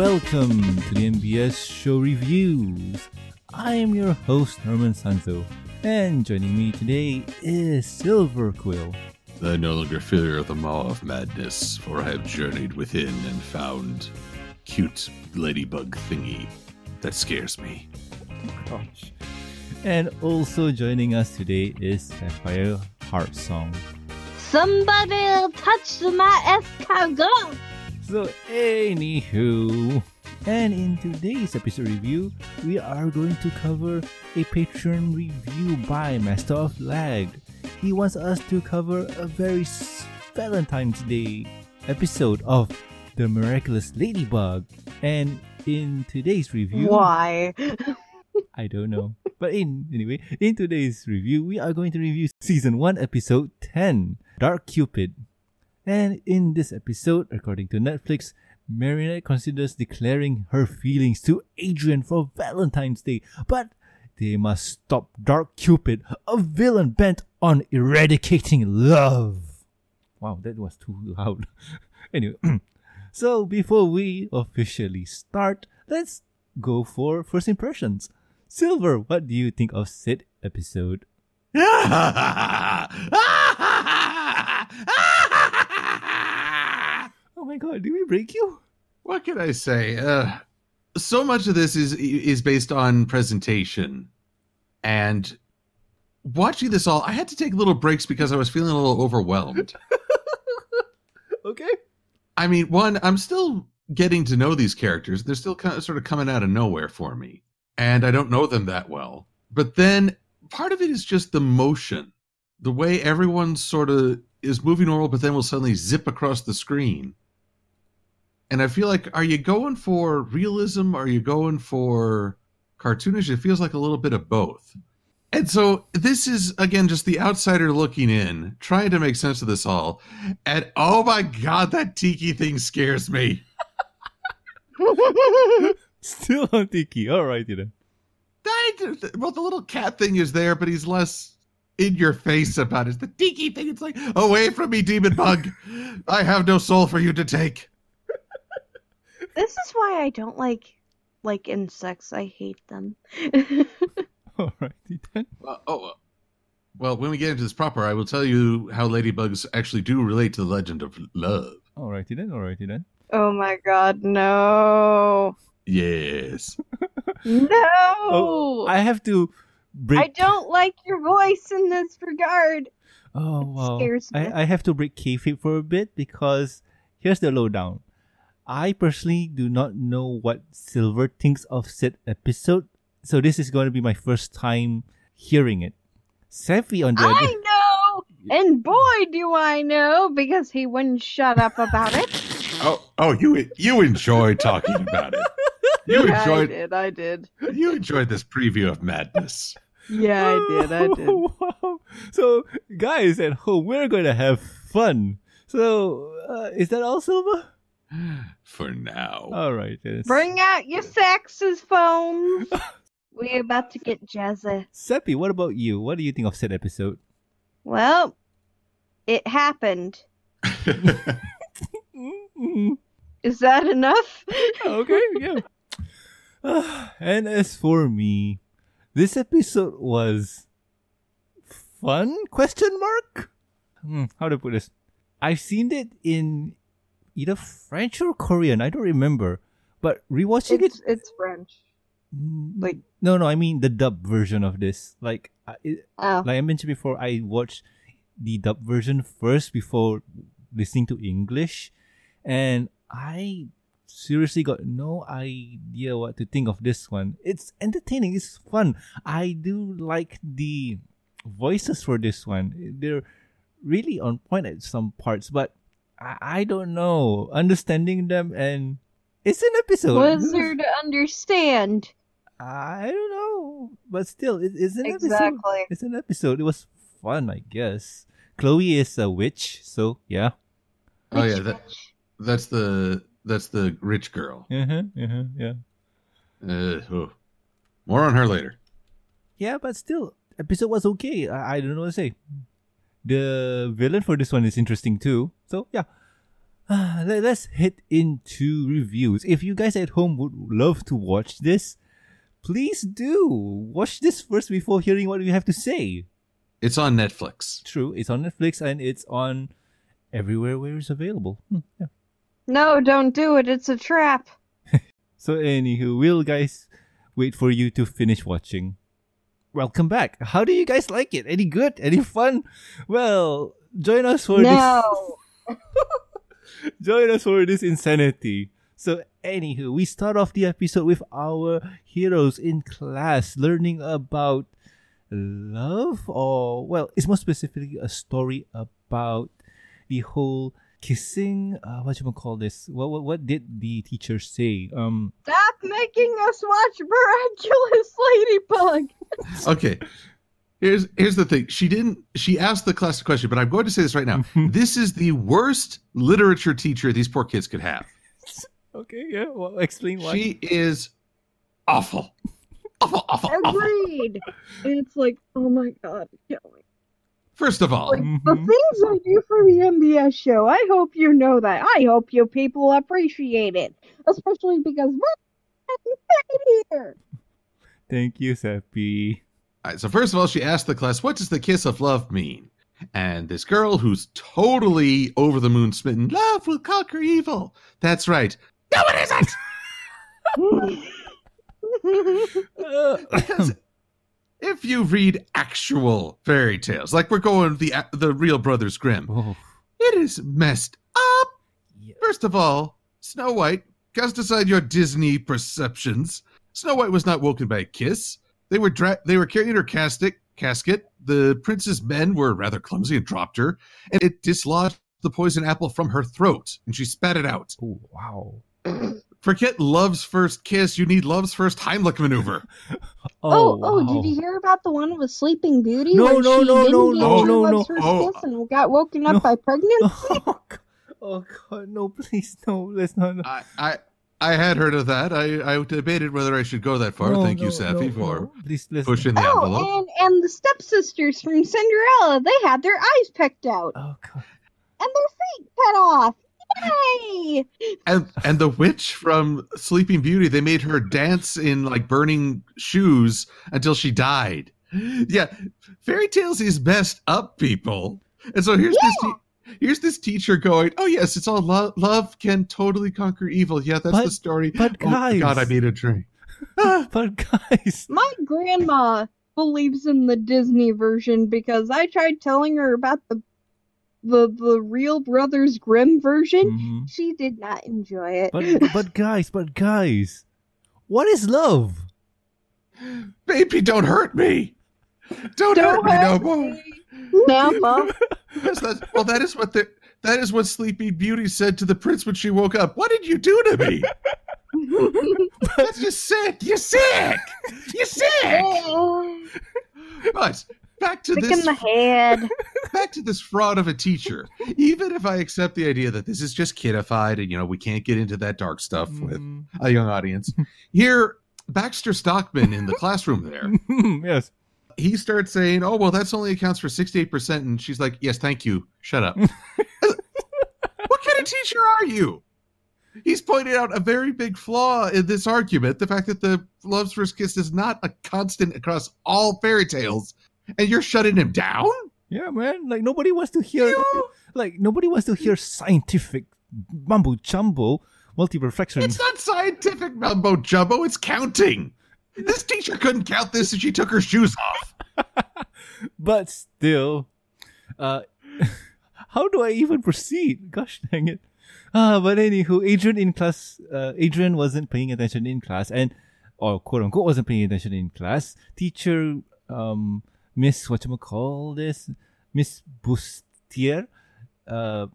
welcome to the MBS Show Reviews. I am your host, Norman Sanzo, and joining me today is Silver Quill. I no longer fear the maw of madness, for I have journeyed within and found cute ladybug thingy that scares me. Gosh. And also joining us today is Sapphire Heart Song. Somebody touch my escargot! So, anywho, and in today's episode review, we are going to cover a Patreon review by Master of Lag. He wants us to cover a very Valentine's Day episode of The Miraculous Ladybug. And in today's review, Why? I don't know. But in anyway, in today's review, we are going to review season 1 episode 10, Dark Cupid. And in this episode, according to Netflix, Marinette considers declaring her feelings to Adrien for Valentine's Day, but they must stop Dark Cupid, a villain bent on eradicating love. Wow, that was too loud. anyway, so before we officially start, let's go for first impressions. Silver, what do you think of said episode? Oh my god, did we break you? what can I say? Uh, so much of this is is based on presentation, and watching this all, I had to take little breaks because I was feeling a little overwhelmed. Okay. I mean, one, I'm still getting to know these characters. They're still kind of sort of coming out of nowhere for me, and I don't know them that well. But then part of it is just the motion, the way everyone sort of is moving normal, but then will suddenly zip across the screen. And I feel like, are you going for realism? Are you going for cartoonish? It feels like a little bit of both. And so this is again just the outsider looking in, trying to make sense of this all. And oh my god, that tiki thing scares me. Still on Tikki. Alrighty then. I, well, the little cat thing is there, but he's less in your face about it. The tiki thing, it's like, away from me, demon bug. I have no soul for you to take. This is why I don't like like insects. I hate them. Alrighty then. Well, oh, uh, well, when we get into this proper, I will tell you how ladybugs actually do relate to the legend of love. Alrighty then. Alrighty then. oh my god, no. Yes. No. Oh, I have to break. I don't like your voice in this regard. Oh wow! scares me. I, I have to break kayfabe for a bit because here's the lowdown. I personally do not know what Silver thinks of said episode, so this is going to be my first time hearing it. Sefi on the I other, know, and boy, do I know because he wouldn't shut up about it. Oh, oh, you you enjoyed talking about it. You Yeah, I enjoyed did. I did. you enjoyed this preview of madness. Yeah, I did. I did. wow. So, guys at home, we're going to have fun. So, uh, is that all, Silver? For now. All right. then. Bring out your saxophones. We're about to get jazzy. Seppi, what about you? What do you think of said episode? Well, it happened. Is that enough? okay, yeah. Ah, and as for me, this episode was fun? Question mark? Hmm, how to put this? I've seen it in either French or Korean. I don't remember. But rewatching It's it, it's French. Mm, like no, no, I mean the dub version of this. Like, it, Oh, like I mentioned before, I watched the dub version first before listening to English, and I seriously got no idea what to think of this one. It's entertaining, it's fun. I do like the voices for this one. They're really on point at some parts, but I, I don't know. Understanding them and it's an episode. what's there to understand? I don't know, but still, it, it's an episode. Exactly. It's an episode. It was fun, I guess. Chloe is a witch, so yeah. Oh yeah, Which that, that's the that's the rich girl. Uh-huh, uh-huh, yeah. Uh, oh. More on her later. Yeah, but still, episode was okay. I, I don't know what to say. The villain for this one is interesting too. So yeah. Ah, let- let's hit into reviews. If you guys at home would love to watch this, please do watch this first before hearing what we have to say. It's on Netflix. True, it's on Netflix and it's on everywhere where it's available. Hmm, yeah. No, don't do it. It's a trap. So, anywho, we'll guys wait for you to finish watching. Welcome back. How do you guys like it? Any good? Any fun? Well, join us for this. No. Join us for this insanity. So, anywho, we start off the episode with our heroes in class learning about love, or well, it's more specifically a story about the whole kissing. Uh, what you gonna call this? What, what what did the teacher say? Um, Stop making us watch Miraculous Ladybug. Okay. Here's here's the thing. She didn't she asked the class a question, but I'm going to say this right now. this is the worst literature teacher these poor kids could have. okay, yeah. Well, explain why. She is awful. Awful, awful, awful. Agreed. And it's like, oh my god. yeah, like- First of all, Like, the mm-hmm. things I do for the MBS show, I hope you know that. I hope you people appreciate it. Especially because we're right here. Thank you, Seppi. All right, so first of all, she asked the class, "What does the kiss of love mean?" And this girl, who's totally over the moon smitten, love will conquer evil. That's right. No, it isn't. Because if you read actual fairy tales, like we're going the the real Brothers Grimm, oh, it is messed up. yeah. First of all, Snow White, cast aside your Disney perceptions, Snow White was not woken by a kiss. They were dra- they were carrying her casket. Casket. The prince's men were rather clumsy and dropped her, and it dislodged the poison apple from her throat, and she spat it out. Oh, wow. Forget love's first kiss. You need love's first Heimlich maneuver. Oh, oh, wow. did you hear about the one with Sleeping Beauty? No, where no, she no, didn't no, get no, her no, no. first Oh. kiss and got woken up No. by pregnancy? Oh, God. oh God, no! Please, no. Let's not. I, I I had heard of that. I, I debated whether I should go that far. No, Thank you, no, Safi, no, for no. Please, pushing the Oh, envelope. and and the stepsisters from Cinderella, they had their eyes picked out Oh God. and their feet cut off. Yay! And and the witch from Sleeping Beauty, they made her dance in like burning shoes until she died. Yeah, fairy tales is messed up, people. And so here's this te- here's this teacher going, "Oh yes, it's all love. Love can totally conquer evil. Yeah, that's But- the story." but oh God, I guys- made a drink. But guys, My grandma believes in the Disney version because I tried telling her about the the the real Brothers Grimm version. Mhm. She did not enjoy it. but but guys, but guys, what is love? Baby, don't hurt me. Don't, hurt Don't me no hurt more. me. Now, Mom. Yes, that's, well, that is what the that is what Sleepy Beauty said to the prince when she woke up. What did you do to me? That's just sick. You're sick. You're sick. But back to Sick this in the head. back to this fraud of a teacher. Even if I accept the idea that this is just kidified and you know we can't get into that dark stuff with Mm. a young audience, here Baxter Stockman in the classroom there, yes. he starts saying, "Oh well, that's only accounts for sixty-eight percent," and she's like, "Yes, thank you. Shut up." what kind of teacher are you? He's pointed out a very big flaw in this argument: the fact that the love's first kiss is not a constant across all fairy tales, and you're shutting him down. Yeah, man. Like nobody wants to hear. You- Like nobody wants to hear scientific mumbo jumbo multi-perfection. It's not scientific mumbo jumbo. It's counting. This teacher couldn't count this, and she took her shoes off. but still, uh, how do I even proceed? Gosh dang it. Uh, but anywho, Adrien in class, uh, Adrien wasn't paying attention in class and, or quote unquote wasn't paying attention in class. Teacher, um, Miss, what you call this? Miss Bustier, uh,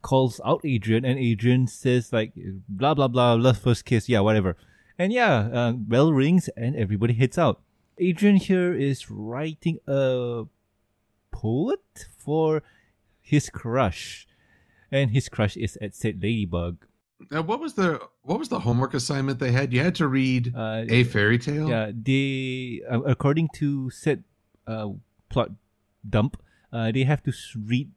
calls out Adrien and Adrien says like, blah, blah, blah, love first kiss, yeah, whatever. And yeah, uh, bell rings and everybody heads out. Adrien here is writing a poet for his crush, and his crush is at said Ladybug. Now, what was the what was the homework assignment they had? You had to read Uh, a fairy tale. yeah, they uh, according to said uh, plot dump, uh, they have to read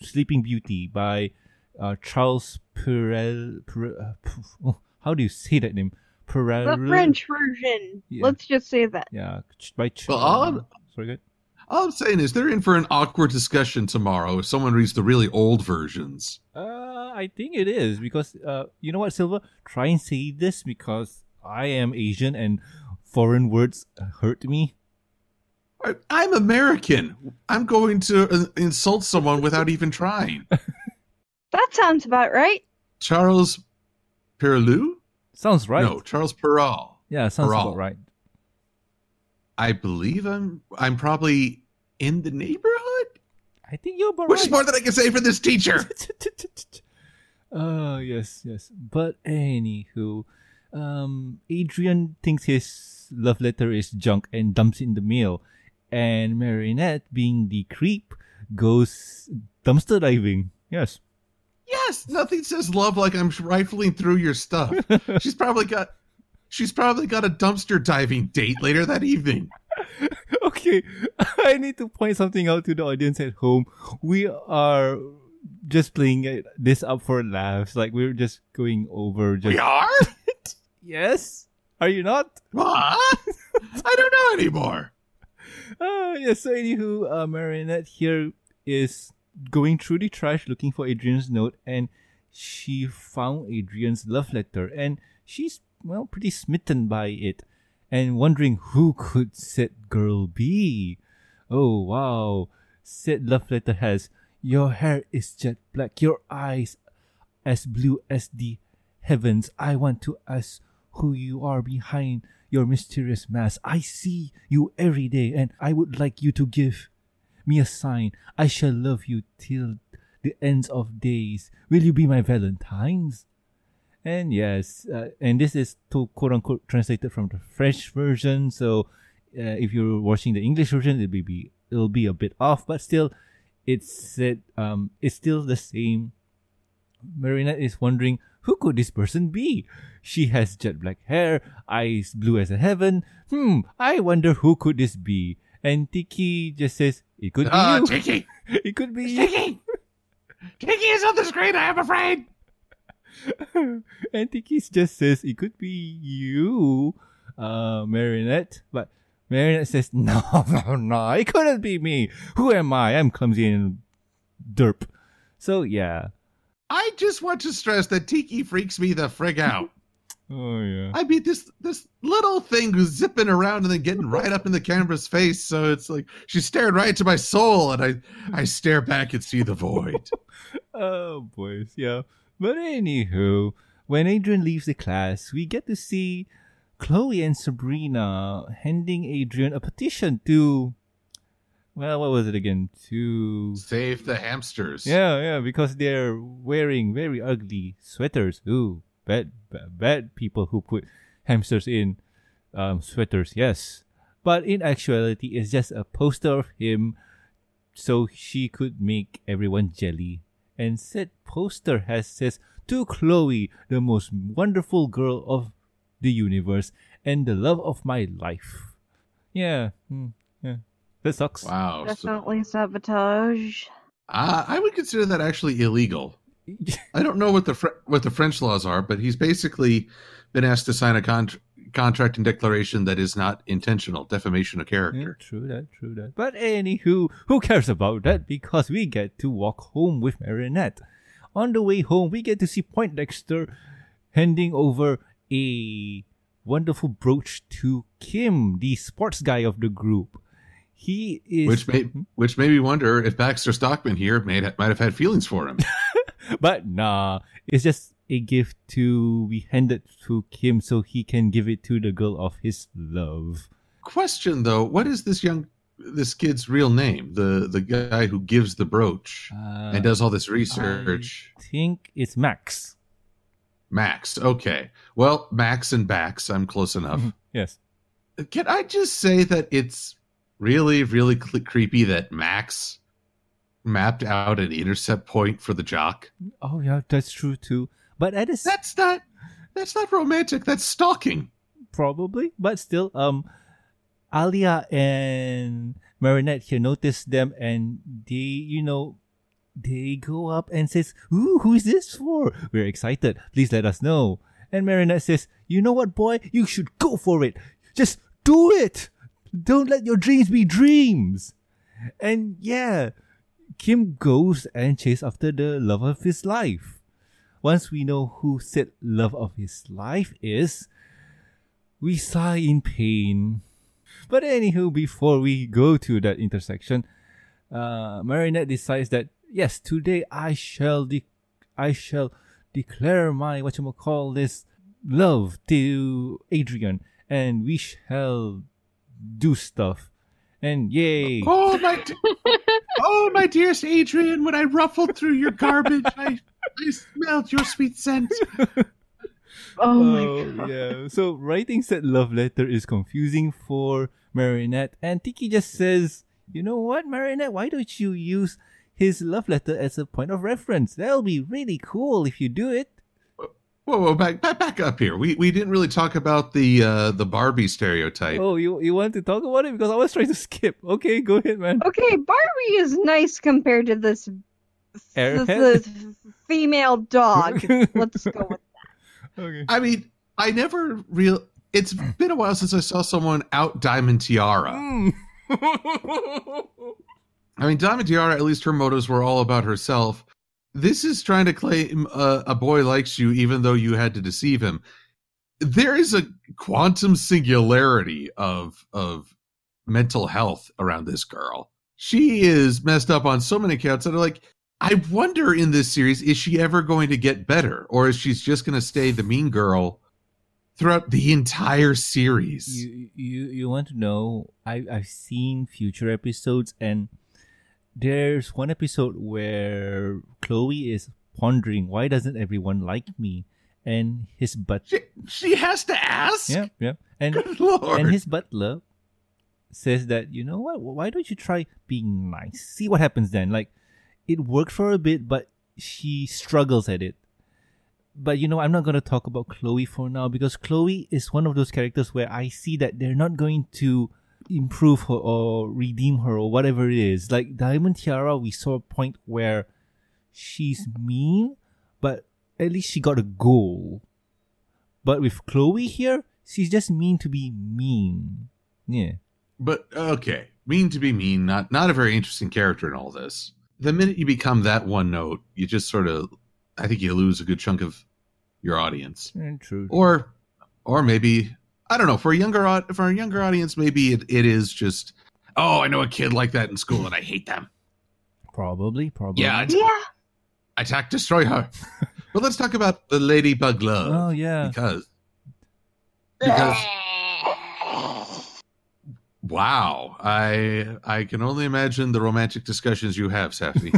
Sleeping Beauty by uh, Charles Perel. Perel uh, poof, oh, how do you say that name? Perel. The French version. Yeah. Let's just say that. Yeah, by Ch- Well, all- sorry, good. All I'm saying is they're in for an awkward discussion tomorrow if someone reads the really old versions. Uh, I think it is because uh, you know what, Silver? Try and say this because I am Asian and foreign words hurt me. I- I'm American. I'm going to uh, insult someone without even trying. That sounds about right. Charles Perlou? Sounds right. No, Charles Perrault. Yeah, sounds Peral. about right. I believe I'm I'm probably in the neighborhood, I think you're about which right. is more than I can say for this teacher. uh yes, yes. But anywho, um Adrien thinks his love letter is junk and dumps it in the mail. And Marinette, being the creep, goes dumpster diving. Yes. Yes, nothing says love like I'm rifling through your stuff. She's probably got she's probably got a dumpster diving date later that evening. okay, I need to point something out to the audience at home. We are just playing this up for laughs. Like we're just going over. Just We are? yes. Are you not? What? I don't know anymore. Uh, yes. So anywho, uh, Marinette here is going through the trash looking for Adrien's note, and she found Adrien's love letter, and she's well pretty smitten by it, and wondering who could said girl be. Oh wow! Said love letter has your hair is jet black, your eyes as blue as the heavens. I want to ask who you are behind your mysterious mass. I see you every day, and I would like you to give me a sign. I shall love you till the ends of days. Will you be my Valentine's? And yes, uh, and this is to quote unquote translated from the French version. So uh, if you're watching the English version, it'll be, it'll be a bit off, but still, it's said um it's still the same. Marinette is wondering who could this person be. She has jet black hair, eyes blue as a heaven. Hmm, I wonder who could this be. And Tikki just says, "It could be Ah, you. Tikki. It could be you." Tikki. Tikki is on the screen, I am afraid. and Tikki just says it could be you, uh, Marinette. But Marinette says, no, no, no, it couldn't be me. Who am I? I'm clumsy and derp. So yeah. I just want to stress that Tikki freaks me the frig out. Oh yeah. I mean, this this little thing was zipping around and then getting right up in the camera's face. So it's like she stared right into my soul, and I I stare back and see the void. Oh boys, yeah. But anywho, when Adrien leaves the class, we get to see Chloe and Sabrina handing Adrien a petition to well, what was it again? To Save the hamsters. Yeah, yeah, because they're wearing very ugly sweaters. Ooh, bad, bad, bad people who put hamsters in um, sweaters. Yes, but in actuality, it's just a poster of him, so she could make everyone jelly. And said poster has says to Chloe, the most wonderful girl of the universe and the love of my life. Yeah, hmm, yeah, that sucks. Wow. So, Definitely sabotage. uh, I would consider that actually illegal. I don't know what the Fr- what the French laws are, but he's basically been asked to sign a con- contract and declaration that is not intentional defamation of Yeah, character. true that, true that. But anywho, who cares about that? Because we get to walk home with Marinette. On the way home, we get to see Poindexter handing over a wonderful brooch to Kim, the sports guy of the group. He is, Which made which made me wonder if Baxter Stockman here may might have had feelings for him. but nah, it's just a gift to be handed to Kim so he can give it to the girl of his love. Question though, what is this young this kid's real name? The the guy who gives the brooch Uh, and does all this research. I think it's Max. Max. Okay. Well, Max and Bax, I'm close enough. Yes. Can I just say that it's really, really cl- creepy that Max mapped out an intercept point for the jock? Oh yeah, that's true too. But at That's not. That's not romantic. That's stalking. probably, but still, um, Alya and Marinette here notice them, and they, you know, they go up and says, Ooh, who is this for? We're excited. Please let us know. And Marinette says, You know what, boy? You should go for it. Just do it. Don't let your dreams be dreams. And yeah, Kim goes and chases after the love of his life. Once we know who said love of his life is, we sigh in pain. But anywho, before we go to that intersection, uh, Marinette decides that yes, today I shall de- I shall declare my what you call this love to Adrien, and we shall do stuff. And yay! Oh my, d- oh my dearest Adrien! When I ruffled through your garbage, I, I smelled your sweet scent. Oh my oh, god. yeah. So writing said love letter is confusing for Marinette, and Tikki just says, "You know what, Marinette? Why don't you use his love letter as a point of reference? That'll be really cool if you do it." Whoa, whoa, back, back, back up here. We we didn't really talk about the uh, the Barbie stereotype. Oh, you you want to talk about it because I was trying to skip. Okay, go ahead, man. Okay, Barbie is nice compared to this Airhead? this female dog. Let's go with Okay. I mean, I never real. It's been a while since I saw someone out Diamond Tiara. Mm. I mean, Diamond Tiara, at least her motives were all about herself. This is trying to claim a boy likes you even though you had to deceive him. There is a quantum singularity of of mental health around this girl. She is messed up on so many counts that are like, I wonder in this series, is she ever going to get better? Or is she just going to stay the mean girl throughout the entire series? you you you want to know? I I've seen future episodes and there's one episode where Chloe is pondering why doesn't everyone like me, and his but she, she has to ask? yeah yeah. And Good Lord. and his butler says that you know what? Why don't you try being nice? See what happens then. Like it worked for a bit but she struggles at it. But you know i'm not going to talk about chloe for now because chloe is one of those characters where i see that they're not going to improve her or redeem her or whatever it is. Like diamond tiara we saw a point where she's mean but at least she got a goal. But with chloe here she's just mean to be mean. Yeah. But okay, mean to be mean, not not a very interesting character in all this. The minute you become that one note, you just sort of, I think you lose a good chunk of your audience. True. Or, or maybe I don't know. For a younger for a younger audience, maybe it, it is just, oh, I know a kid like that in school and I hate them. Probably, probably. Yeah, that. Yeah. Attack, destroy her. but let's talk about the Ladybug love Oh yeah. because because wow, I I can only imagine the romantic discussions you have, Safi.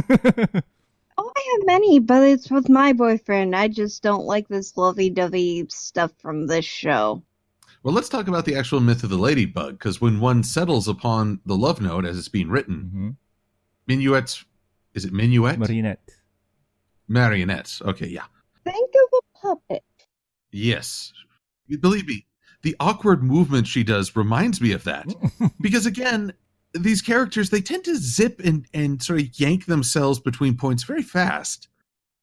Oh, I have many, but it's with my boyfriend. I just don't like this lovey-dovey stuff from this show. Well, let's talk about the actual myth of the ladybug, because when one settles upon the love note as it's being written, hmm minuets, is it minuet? Marinette. Marionettes. Okay, yeah, Think of a puppet. yes. Believe me, the awkward movement she does reminds me of that. because again these characters they tend to zip and and sort of yank themselves between points very fast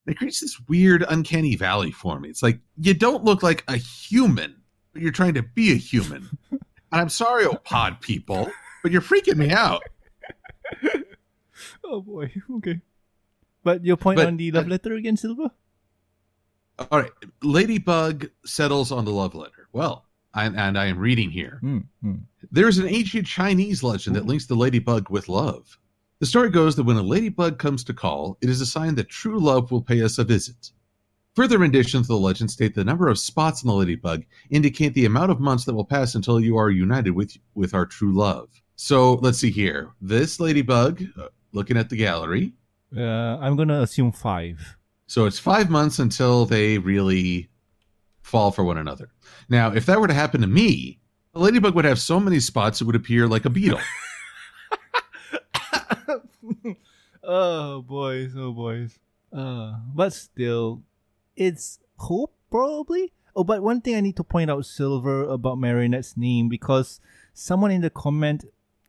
it creates this weird uncanny valley for me it's like you don't look like a human but you're trying to be a human and i'm sorry oh pod people but you're freaking me out oh boy. Okay. But your point But- on the love letter again, Silva? all right ladybug settles on the love letter well I, and i am reading here Hmm. hmm. There's an ancient Chinese legend that links the ladybug with love. The story goes that when a ladybug comes to call, it is a sign that true love will pay us a visit. Further renditions of the legend state the number of spots on the ladybug indicate the amount of months that will pass until you are united with with our true love. So let's see here. This ladybug, uh, looking at the gallery, Uh, I'm gonna assume five. so it's five months until they really fall for one another. Now, if that were to happen to me, the ladybug would have so many spots it would appear like a beetle. oh boys, oh boys. Uh, but still, it's hope probably. Oh, but one thing I need to point out, Silver, about Marinette's name because someone in the comment,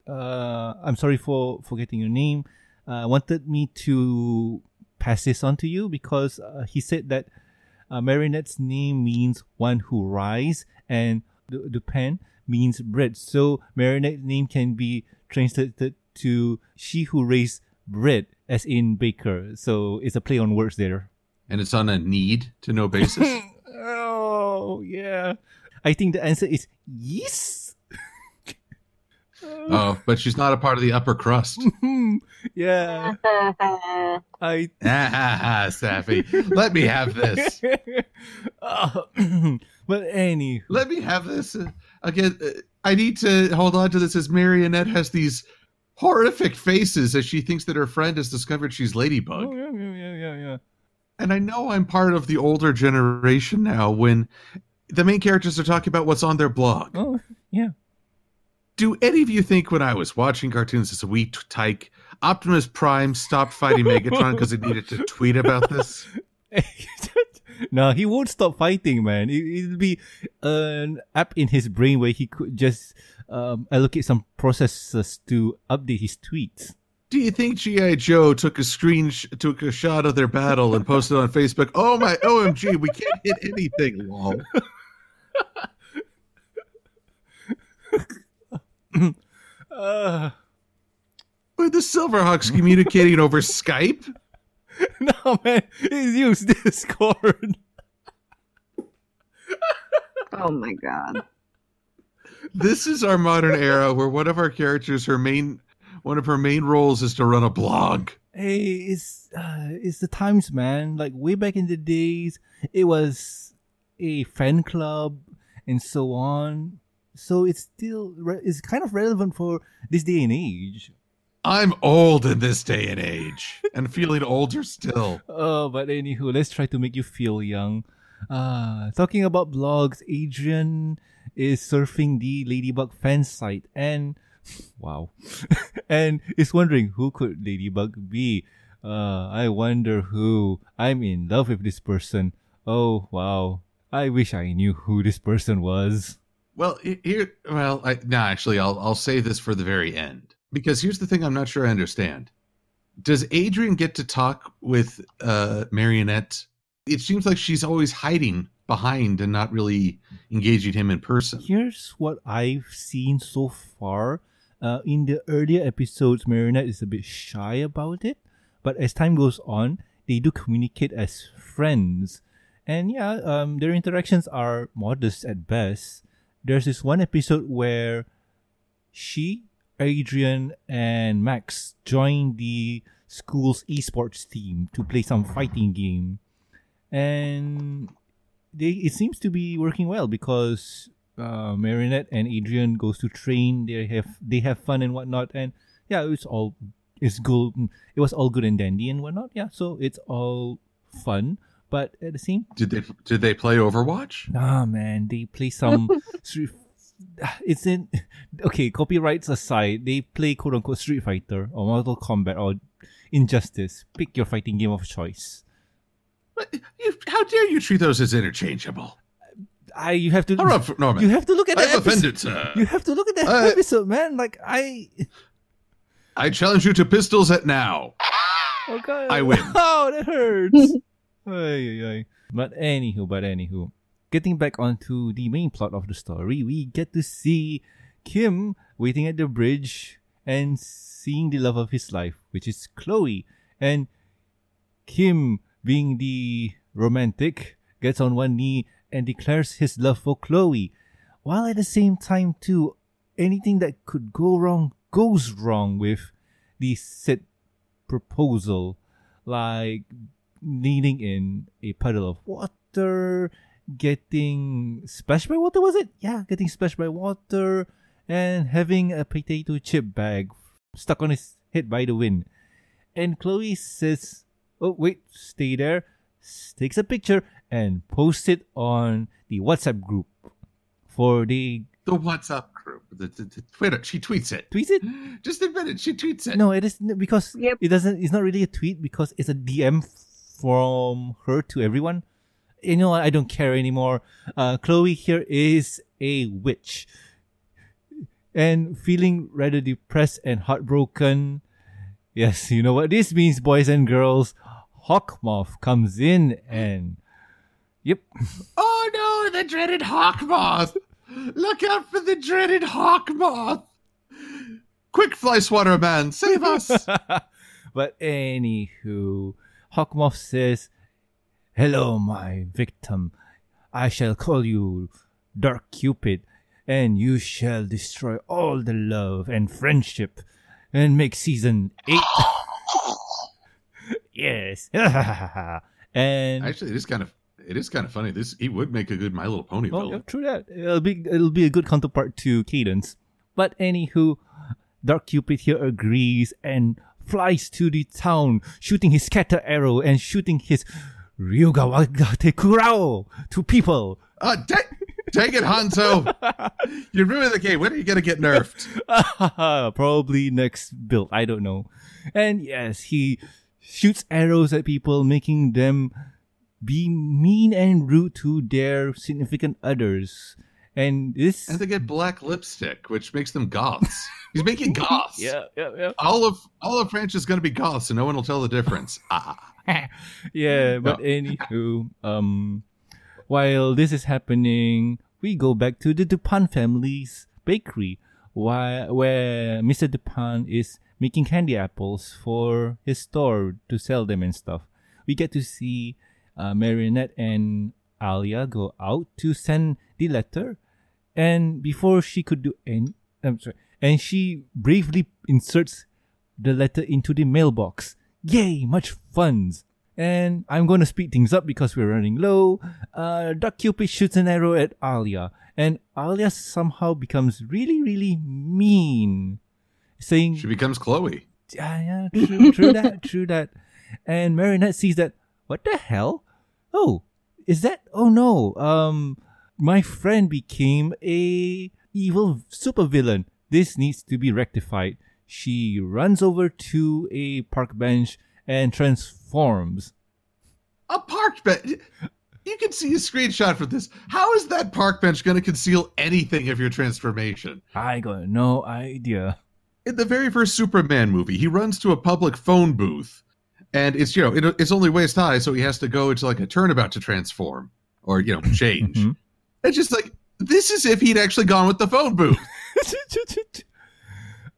uh, I'm sorry for forgetting your name. uh, wanted me to pass this on to you because uh, he said that uh, Marinette's name means one who rise, and the, the pen means bread. So Marinette's name can be translated to she who raised bread, as in baker. So it's a play on words there. And it's on a need to know basis. oh yeah, I think the answer is yes. oh, but she's not a part of the upper crust. yeah, I. ah, ha, ha, Safi. Let me have this. Uh, but any, Let me have this. Uh, Again, uh, I need to hold on to this as Marionette has these horrific faces as she thinks that her friend has discovered she's Ladybug. oh yeah, yeah, yeah, yeah, yeah. And I know I'm part of the older generation now when the main characters are talking about what's on their blog. Oh yeah. Do any of you think when I was watching cartoons as a wee tyke, Optimus Prime stopped fighting Megatron because he needed to tweet about this? no, he won't stop fighting, man. It, it'll be an app in his brain where he could just um, allocate some processes to update his tweets. Do you think GI Joe took a screen sh- took a shot of their battle and posted on Facebook? Oh my OMG, we can't hit anything, lol. Uh, Were the Silverhawks communicating over Skype? no, man, he's used Discord. oh my god. This is our modern era where one of our characters, her main one of her main roles is to run a blog. Hey, it's uh, it's the times, man. Like way back in the days, it was a fan club and so on. So it's still re- it's kind of relevant for this day and age. I'm old in this day and age and feeling older still. Oh, but anywho, let's try to make you feel young. Uh, talking about blogs, Adrien is surfing the Ladybug fan site and wow, and is wondering who could Ladybug be. Uh, I wonder who. I'm in love with this person. Oh wow, I wish I knew who this person was. Well, here, well, I, no, actually, I'll I'll save this for the very end because here's the thing: I'm not sure I understand. Does Adrien get to talk with uh, Marionette? It seems like she's always hiding behind and not really engaging him in person. Here's what I've seen so far. Uh, in the earlier episodes, Marinette is a bit shy about it, but as time goes on, they do communicate as friends. And yeah, um, their interactions are modest at best. There's this one episode where she, Adrien, and Max join the school's esports team to play some fighting game. And they it seems to be working well because uh, Marinette and Adrien goes to train. They have they have fun and whatnot, and yeah, it's all it's good. It was all good and dandy and whatnot. Yeah, so it's all fun, but at the same, Did they did they play Overwatch? nah, man, they play some. street- it's in okay. Copyrights aside, they play quote unquote Street Fighter or Mortal Kombat or Injustice. Pick your fighting game of choice. What- you- How dare you treat those as interchangeable? I you have to All right, Norman. you have to look at I've episode. offended, sir. You have to look at that Uh, episode, man. Like I, I challenge you to pistols at now. oh god, I win. Oh, that hurts. ay, ay. But anywho, but anywho, getting back onto the main plot of the story, we get to see Kim waiting at the bridge and seeing the love of his life, which is Chloe, and Kim, being the romantic, gets on one knee and declares his love for Chloe, while at the same time too, anything that could go wrong goes wrong with the said proposal, like needing in a puddle of water, getting splashed by water, was it? Yeah, getting splashed by water, and having a potato chip bag stuck on his head by the wind. And Chloe says, Oh, wait, stay there, takes a picture, and posts it on the WhatsApp group for the The WhatsApp group, the, the, the Twitter. She tweets it. tweets it. Just admit it. She tweets it. No, it is n- because Yep. it doesn't. It's not really a tweet because it's a DM from her to everyone. You know, what? I don't care anymore. Uh, Chloe here is a witch, and feeling rather depressed and heartbroken. Yes, you know what this means, boys and girls. Hawkmoth comes in and. Yep. Oh no, the dreaded hawk moth! Look out for the dreaded hawk moth! Quick, fly swatter man, save us! but anywho, Hawkmoth says, Hello, my victim. I shall call you Dark Cupid, and you shall destroy all the love and friendship and make season eight. Yes. and Actually, it is kind of it is kind of funny. This he would make a good My Little Pony yeah, true that. It'll be it'll be a good counterpart to Cadance. But anywho, Dark Cupid here agrees and flies to the town, shooting his scatter arrow and shooting his Ryuga Wagate Kurao to people. Uh, ta- take it, Hanzo. you ruined the game. When are you gonna get nerfed? Probably next build. I don't know. And yes, he shoots arrows at people, making them be mean and rude to their significant others. And this. And they get black lipstick, which makes them goths. He's making goths. yeah, yeah, yeah. All of all of French is gonna be goths, and no one will tell the difference. Ah. yeah, but anywho, um, while this is happening, we go back to the Dupain family's bakery, where, where Mr. Dupain is making candy apples for his store to sell them and stuff. We get to see uh, Marinette and Alya go out to send the letter, and before she could do any, I'm sorry, and she bravely inserts the letter into the mailbox. Yay, much funds. And I'm going to speed things up because we're running low. Uh, Dark Cupid shoots an arrow at Alya, and Alya somehow becomes really, really mean, saying, She becomes Chloe. yeah, yeah, true, true that, true that. And Marinette sees that, what the hell? Oh, is that, oh no, um, my friend became a evil supervillain. This needs to be rectified. She runs over to a park bench and transforms. A park bench. You can see a screenshot for this. How is that park bench going to conceal anything of your transformation? I got no idea. In the very first Superman movie, he runs to a public phone booth, and it's you know it, it's only waist high, so he has to go into like a turnabout to transform or you know change. Mhm. It's just like this is if he'd actually gone with the phone booth.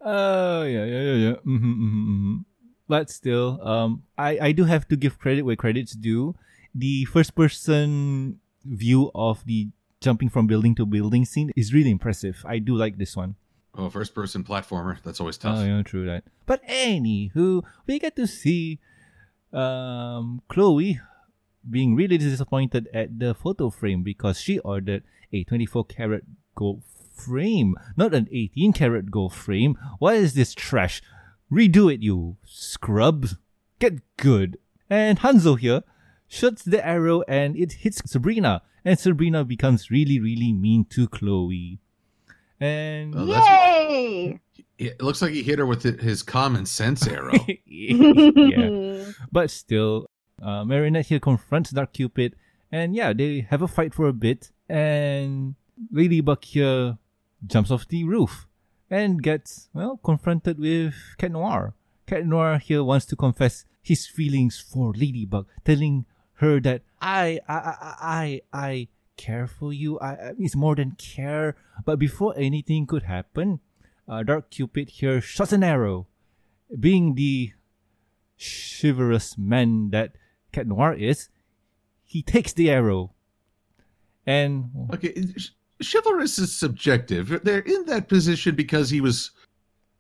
Oh yeah, yeah, yeah, yeah. hmm hmm hmm But still, um, I I do have to give credit where credit's due. The first person view of the jumping from building to building scene is really impressive. I do like this one. Oh, first person platformer. That's always tough. Oh, yeah, true that. But anywho, we get to see um Chloe being really disappointed at the photo frame because she ordered a 24 karat gold frame, not an 18 karat gold frame. What is this trash? Redo it, you scrubs. Get good. And Hanzo here shoots the arrow and it hits Sabrina. And Sabrina becomes really, really mean to Chloe. And Oh, that's- Yay! It looks like he hit her with his common sense arrow. yeah. But still, uh, Marinette here confronts Dark Cupid, and yeah, they have a fight for a bit, and Ladybug here jumps off the roof and gets, well, confronted with Cat Noir. Cat Noir here wants to confess his feelings for Ladybug, telling her that I, I, I, I, I care for you. I, it's more than care. But before anything could happen, uh, Dark Cupid here shoots an arrow being the chivalrous man that Cat Noir is, he takes the arrow. And Okay, chivalrous is subjective. They're in that position because he was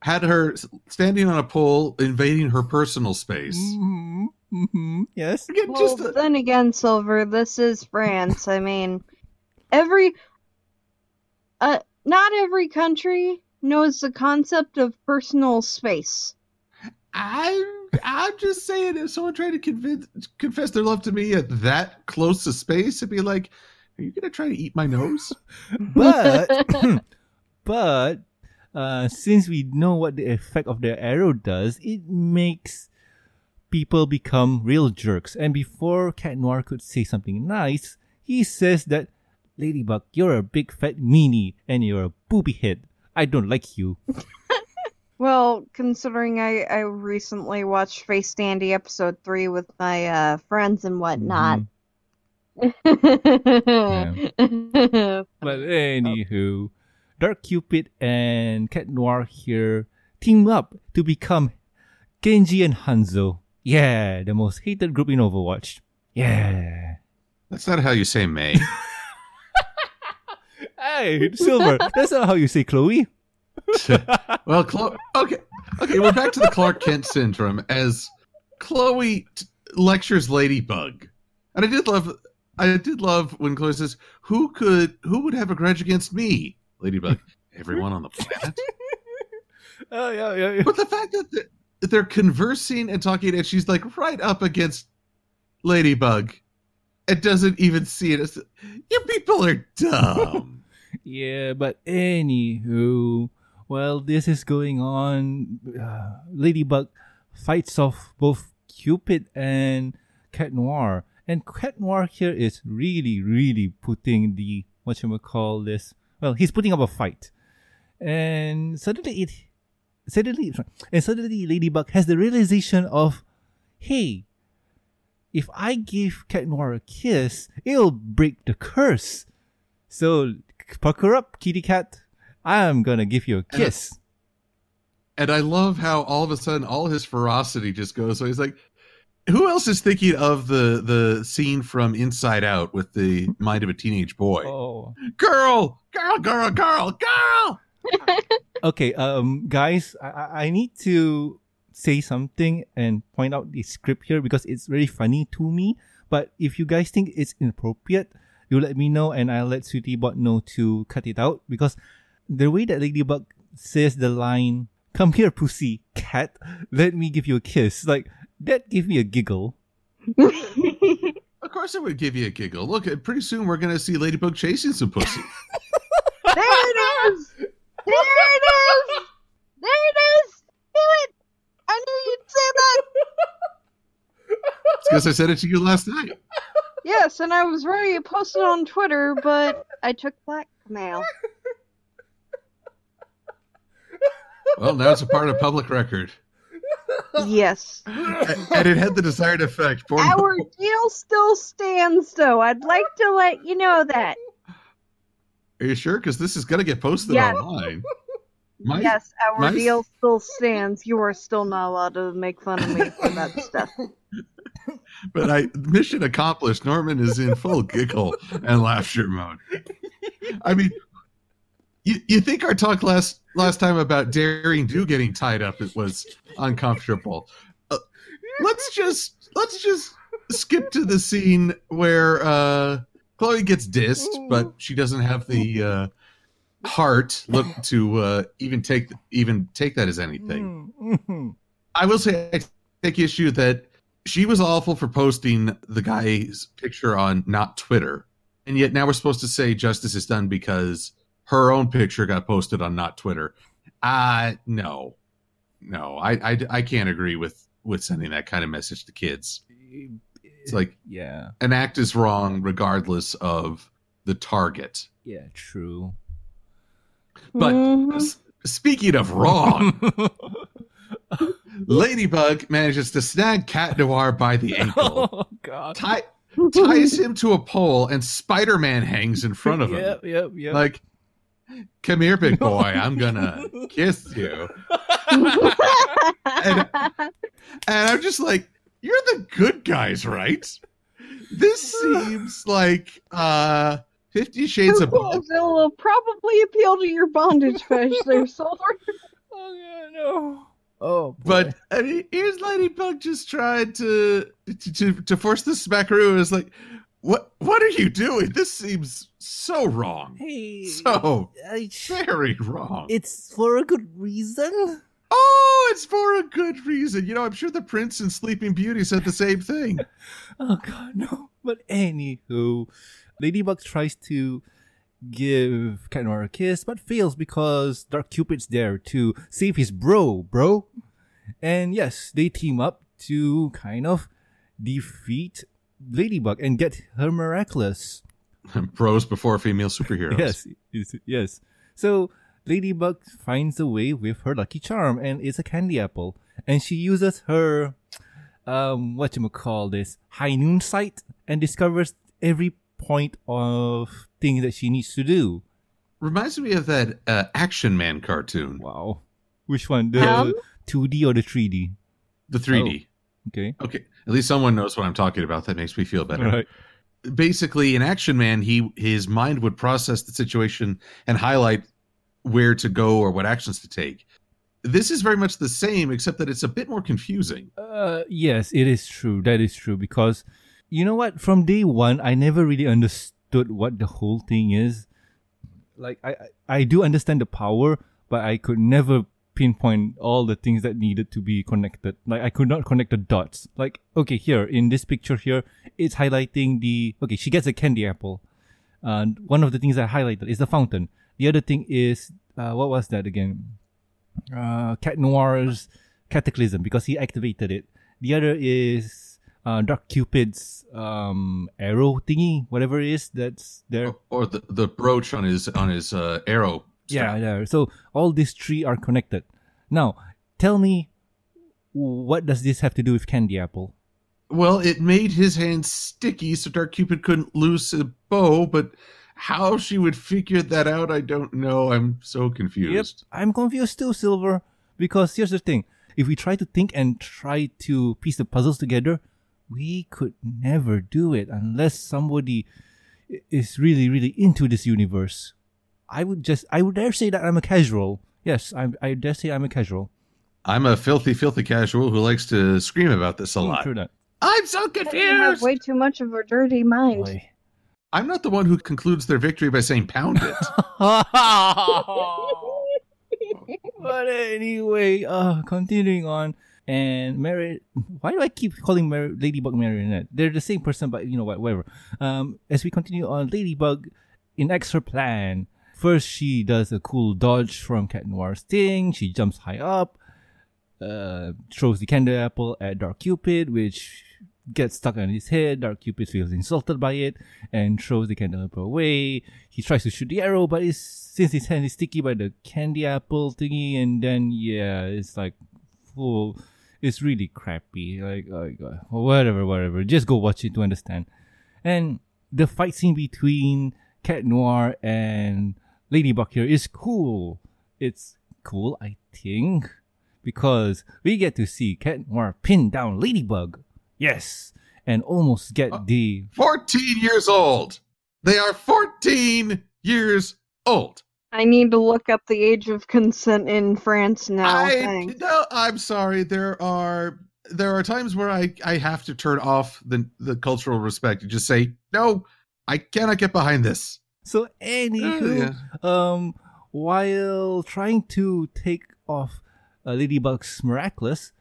had her standing on a pole, invading her personal space. Mhm, mhm, yes. Again, well, just a- then again, Silver, this is France. I mean, every uh, not every country knows the concept of personal space. I'm I'm just saying, if someone tried to convince, confess their love to me at that close to space, it'd be like, "Are you gonna try to eat my nose?" But but uh, since we know what the effect of the arrow does, it makes people become real jerks. And before Cat Noir could say something nice, he says that Ladybug, you're a big fat meanie and you're a booby head. I don't like you. Well, considering I, I recently watched Space Dandy episode three with my uh, friends and whatnot. Mm-hmm. But anywho, Dark Cupid and Cat Noir here team up to become Genji and Hanzo. Yeah, the most hated group in Overwatch. Yeah. That's not how you say Mei. Hey, Silver, that's not how you say Chloe. well, Chloe. Okay, okay. We're back to the Clark Kent syndrome as Chloe t- lectures Ladybug, and I did love. I did love when Chloe says, "Who could? Who would have a grudge against me?" Ladybug. Everyone on the planet. Oh, yeah, yeah, yeah. But the fact that they're conversing and talking, and she's like right up against Ladybug, and doesn't even see it. As, you people are dumb. Yeah, but anywho, while this is going on, uh, Ladybug fights off both Cupid and Cat Noir. And Cat Noir here is really, really putting the, whatchamacall this, well, he's putting up a fight. And suddenly it, suddenly, and suddenly Ladybug has the realization of, hey, if I give Cat Noir a kiss, it'll break the curse. So pucker up, kitty cat. I'm gonna give you a kiss. And I love how all of a sudden all his ferocity just goes. So he's like, who else is thinking of the the scene from Inside Out with the mind of a teenage boy? Oh. Girl, girl, girl, girl, girl. Okay, um, guys, I- I, I need to say something and point out the script here because it's very funny to me. But if you guys think it's inappropriate, you let me know and I'll let Sweetiebot know to cut it out because the way that Ladybug says the line, "Come here, pussy cat, let me give you a kiss," like that gave me a giggle. Of course, I would give you a giggle. Look, pretty soon we're gonna see Ladybug chasing some pussy. There it is! There it is! There it is! Do it! I knew you'd say that! It's because I said it to you last night. Yes, and I was ready to post it on Twitter, but I took blackmail. Well, now it's a part of public record, Yes. and it had the desired effect. Poor Our deal still stands, though. I'd like to let you know that. Are you sure? Because this is gonna get posted Yes. online. My, yes, our my- deal still stands. You are still not allowed to make fun of me for that stuff. But I mission accomplished. Norman is in full giggle and laughter mode. I mean, you you think our talk last last time about Daring Do getting tied up it was uncomfortable? Uh, let's just let's just skip to the scene where uh, Chloe gets dissed, but she doesn't have the uh, heart look to uh, even take even take that as anything. Mm, I will say I take issue that she was awful for posting the guy's picture on not Twitter, and yet now we're supposed to say justice is done because her own picture got posted on not Twitter. Uh no, no, I I, I can't agree with with sending that kind of message to kids. It's like yeah, an act is wrong regardless of the target. yeah, true. But Mhm. s- speaking of wrong, Ladybug manages to snag Cat Noir by the ankle. oh God. tie, ties him to a pole, and Spider Man hangs in front of him. Yep, yep, yep. Like, come here, big boy. I'm gonna kiss you. And I'm just like, you're the good guys, right? This seems like uh Fifty Shades of Well, They'll probably appeal to your bondage fetish there, Soldier. oh God, no. Oh, boy. But I mean, here's Ladybug just trying to to, to to force the smackaroo. Is like, what what are you doing? This seems so wrong, hey, so I- very wrong. it's for a good reason. Oh, it's for a good reason. You know, I'm sure the Prince and Sleeping Beauty said the same thing. Oh God, no. But anywho, Ladybug tries to give Cat Noir a kiss, but fails because Dark Cupid's there to save his bro, bro. And yes, they team up to kind of defeat Ladybug and get her miraculous. Bros before female superheroes. Yes, yes, yes. So Ladybug finds a way with her lucky charm, and it's a candy apple. And she uses her, um, what you call this, high noon sight, and discovers every point of thing that she needs to do. Reminds me of that uh, Action Man cartoon, Wow. Which one? The Um? 2D or the 3D? the 3D. Okay. Okay, at least someone knows what I'm talking about. That makes me feel better. Right. Basically, in Action Man, he his mind would process the situation and highlight where to go or what actions to take. This is very much the same, except that it's a bit more confusing. Uh, yes, it is true. That is true because you know what? From day one, I never really understood what the whole thing is. Like I, I do understand the power, but I could never pinpoint all the things that needed to be connected. Like I could not connect the dots. Like okay, here in this picture here, it's highlighting the okay. She gets a candy apple. And one of the things I highlighted is the fountain. The other thing is uh, what was that again? Uh, Cat Noir's Cataclysm because he activated it. The other is uh, Dark Cupid's um, arrow thingy, whatever it is that's there. Or, or the, the brooch on his on his uh, arrow. Yeah, strap. yeah. So all these three are connected. Now, tell me, what does this have to do with Candy Apple? Well, it made his hands sticky, so Dark Cupid couldn't loose a bow. But how she would figure that out, I don't know. I'm so confused. Yep, I'm confused too, Silver. Because here's the thing: if we try to think and try to piece the puzzles together, we could never do it unless somebody is really, really into this universe. I would just, I would dare say that I'm a casual. Yes, I'm, I dare say I'm a casual. I'm a filthy, filthy casual who likes to scream about this a lot. True that. I'm so You have confused. way too much of a dirty mind. Boy. I'm not the one who concludes their victory by saying pound it. but anyway, uh, continuing on, and Mary, why do I keep calling Mary, Ladybug Marionette? They're the same person, but you know what, whatever. Um, as we continue on, Ladybug enacts her plan. First, she does a cool dodge from Cat Noir's thing. She jumps high up, uh, throws the candy apple at Dark Cupid, which gets stuck on his head. Dark Cupid feels insulted by it and throws the candy apple away. He tries to shoot the arrow, but it's, since his hand is sticky by the candy apple thingy, and then yeah, it's like full. It's really crappy. Like, my god, uh, whatever, whatever. Just go watch it to understand. And the fight scene between Cat Noir and Ladybug here is cool. It's cool, I think, because we get to see Cat Noir pin down Ladybug. Yes, and almost get the 14 years old. They are 14 years old. I need to look up the age of consent in France now. I Thanks. no, I'm sorry. There are there are times where I I have to turn off the the cultural respect and just say no. I cannot get behind this. So anywho, um, while trying to take off uh, Ladybug's miraculous,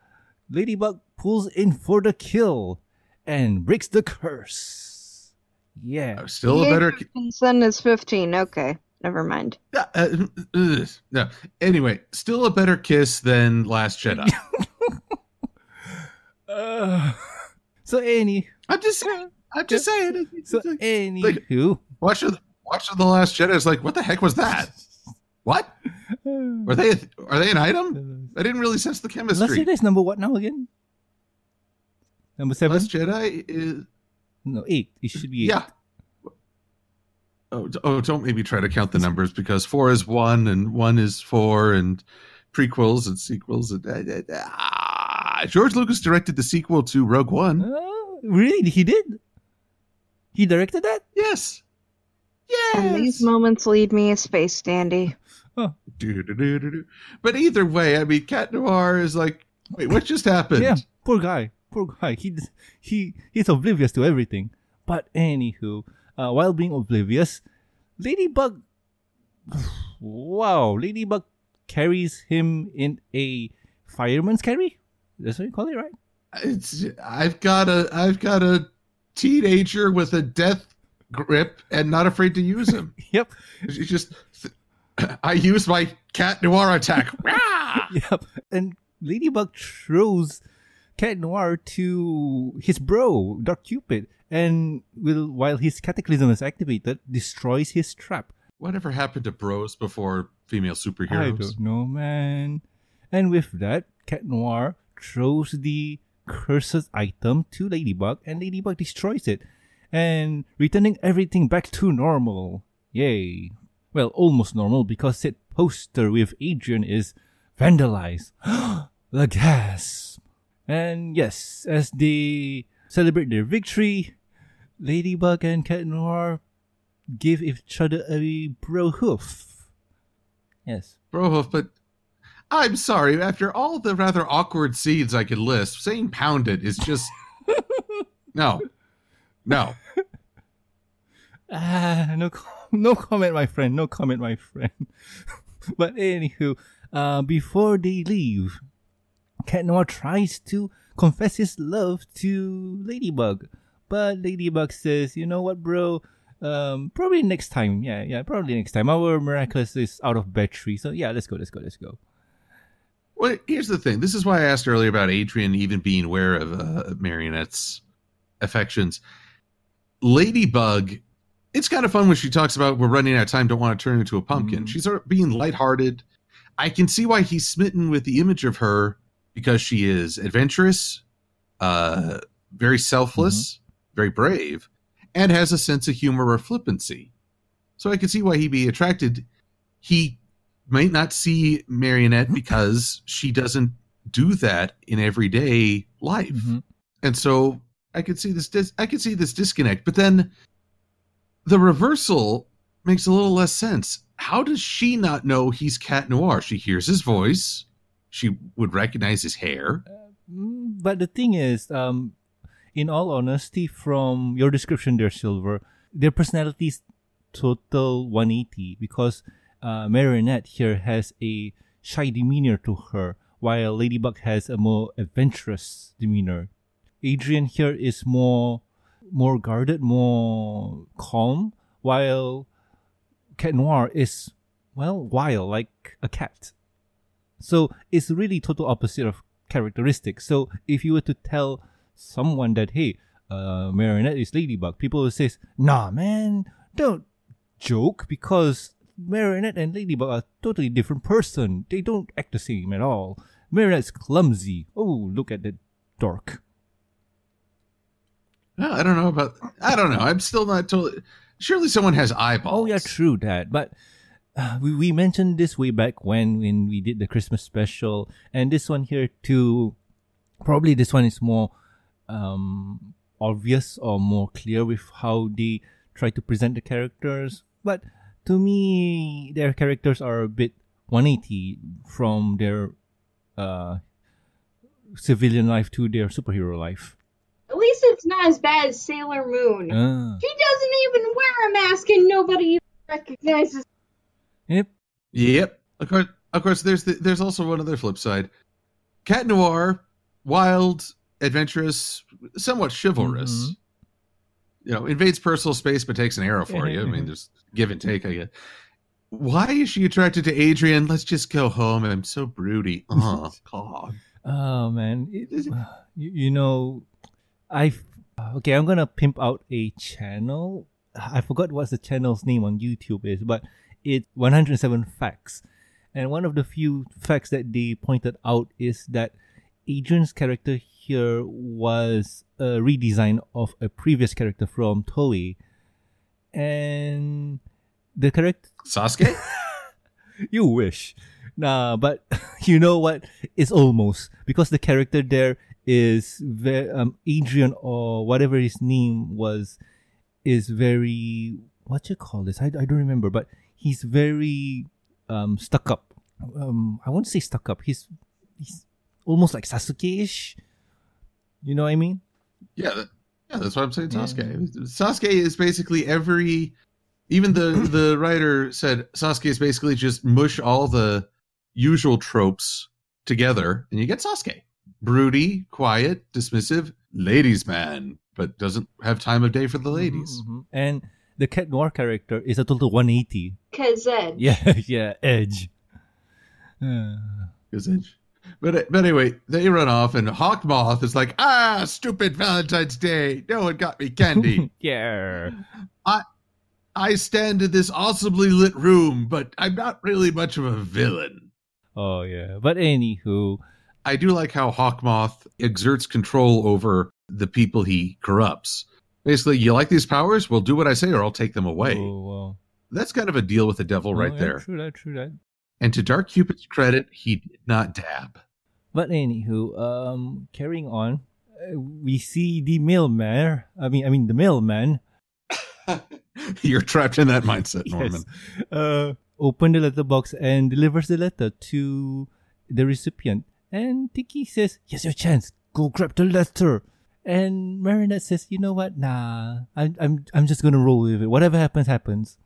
Ladybug pulls in for the kill and breaks the curse. Yeah. Still The a better. of consent is 15. Okay, never mind. Uh, uh, ugh, no. Anyway, still a better kiss than Last Jedi. Uh, so any, I'm just saying. I'm just saying. so anywho, Watching watching the Last Jedi is like, what the heck was that? What? Are they are they an item? I didn't really sense the Last chemistry. Jedi is number what now again? Number seven? Last Jedi is No, eight. It should be eight. yeah. Oh, oh, don't maybe try to count the numbers because four is one and one is four and prequels and sequels and uh, uh, ah, George Lucas directed the sequel to Rogue One. Oh, really? He did? He directed that? Yes. And these moments lead me a Space Dandy. But either way, I mean, Cat Noir is like, wait, what just happened? Yeah, poor guy. Poor guy. He he he's oblivious to everything. But anywho, uh, while being oblivious, Ladybug, wow, Ladybug carries him in a fireman's carry. That's what you call it, right? It's I've got a I've got a teenager with a death grip and not afraid to use him. Yep. It's just I use my cat noir attack. Yep. And Ladybug throws Cat Noir to his bro, Dark Cupid, and will while his cataclysm is activated, destroys his trap. Whatever happened to bros before female superheroes? I don't know, man. And with that, Cat Noir throws the cursed item to Ladybug, and Ladybug destroys it, and returning everything back to normal. Yay! Well, almost normal because that poster with Adrien is vandalized. the gasp! And yes, as they celebrate their victory, Ladybug and Cat Noir give each other a bro hoof. Yes. Brohoof, but I'm sorry. After all the rather awkward scenes I could list, saying pounded it" is just no, no. Ah, no, no comment, my friend. No comment, my friend. but anywho, uh, before they leave, Cat Noir tries to confess his love to Ladybug, but Ladybug says, "You know what, bro? Um, probably next time. Yeah, yeah, probably next time. Our miraculous is out of battery, so yeah, let's go, let's go, let's go." Well, here's the thing. This is why I asked earlier about Adrien even being aware of uh, Marionette's affections. Ladybug, it's kind of fun when she talks about we're running out of time, don't want to turn into a pumpkin. Mhm. She's sort of being lighthearted. I can see why he's smitten with the image of her because she is adventurous, uh, very selfless, very brave, and has a sense of humor or flippancy. So I can see why he'd be attracted. He might not see Marionette because she doesn't do that in everyday life. Mhm. And so I could see this dis- I could see this disconnect. But then the reversal makes a little less sense. How does she not know he's Cat Noir? She hears his voice. She would recognize his hair. Mm, But the thing is, um, in all honesty, from your description there, Silver, their personalities total 180 because uh, Marinette here has a shy demeanor to her, while Ladybug has a more adventurous demeanor. Adrien here is more more guarded, more calm, while Cat Noir is well wild like a cat. So it's really total opposite of characteristics. So if you were to tell someone that hey, uh, Marinette is Ladybug, people will say, "Nah, man, don't joke because Marinette and Ladybug are totally different person. They don't act the same at all. Marinette's clumsy. Oh, look at that dork." Oh, I don't know about I don't know. I'm still not totally surely someone has eyeballs. Oh yeah, true that. But uh, we we mentioned this way back when when we did the Christmas special, and this one here too. Probably this one is more um, obvious or more clear with how they try to present the characters. But to me, their characters are a bit 180 from their uh, civilian life to their superhero life. At least it's not as bad as Sailor Moon. Ah. She doesn't even wear a mask and nobody even recognizes. Yep. Yep. Of course, of course. There's the, there's also one other flip side. Cat Noir, wild, adventurous, somewhat chivalrous. Mhm. You know, invades personal space but takes an arrow for you. I mean, there's give and take. I guess. Why is she attracted to Adrien? Let's just go home. I'm so broody. Oh God. Oh man, it, you, you know, I okay. I'm gonna pimp out a channel. I forgot what's the channel's name on YouTube is, but it's 107 facts, and one of the few facts that they pointed out is that Adrien's character here was a redesign of a previous character from Toei, and the character Sasuke. you wish. Nah, but you know what? It's almost because the character there is very um Adrien or whatever his name was is very what you call this? I, I don't remember, but he's very um stuck up. Um I won't say stuck up. He's he's almost like Sasuke-ish. You know what I mean? Yeah, that, yeah, that's what I'm saying. Yeah. Sasuke. Sasuke is basically every. Even the the writer said Sasuke is basically just mush all the usual tropes together, and you get Sasuke. Broody, quiet, dismissive, ladies' man, but doesn't have time of day for the ladies. Mhm, mhm. And the Cat Noir character is a total 180. Cause Ed. Yeah, yeah, edge. Uh, Edge. But but anyway, they run off, and Hawkmoth is like, "Ah, stupid Valentine's Day! No one got me candy." yeah. I I stand in this awesomely lit room, but I'm not really much of a villain. Oh yeah. But anywho, I do like how Hawkmoth exerts control over the people he corrupts. Basically, you like these powers? Well, do what I say or I'll take them away. Oh, well. That's kind of a deal with the devil right Oh, yeah, there. True that, true that. And to Dark Cupid's credit, he did not dab. But anywho, um, carrying on, uh, we see the mailman. I mean, I mean the mailman. You're trapped in that mindset, Norman. Yes. Uh, open the letterbox and delivers the letter to the recipient. And Tikki says, "Here's your chance. Go grab the letter." And Marinette says, "You know what? Nah, I'm I'm I'm just gonna roll with it. Whatever happens, happens."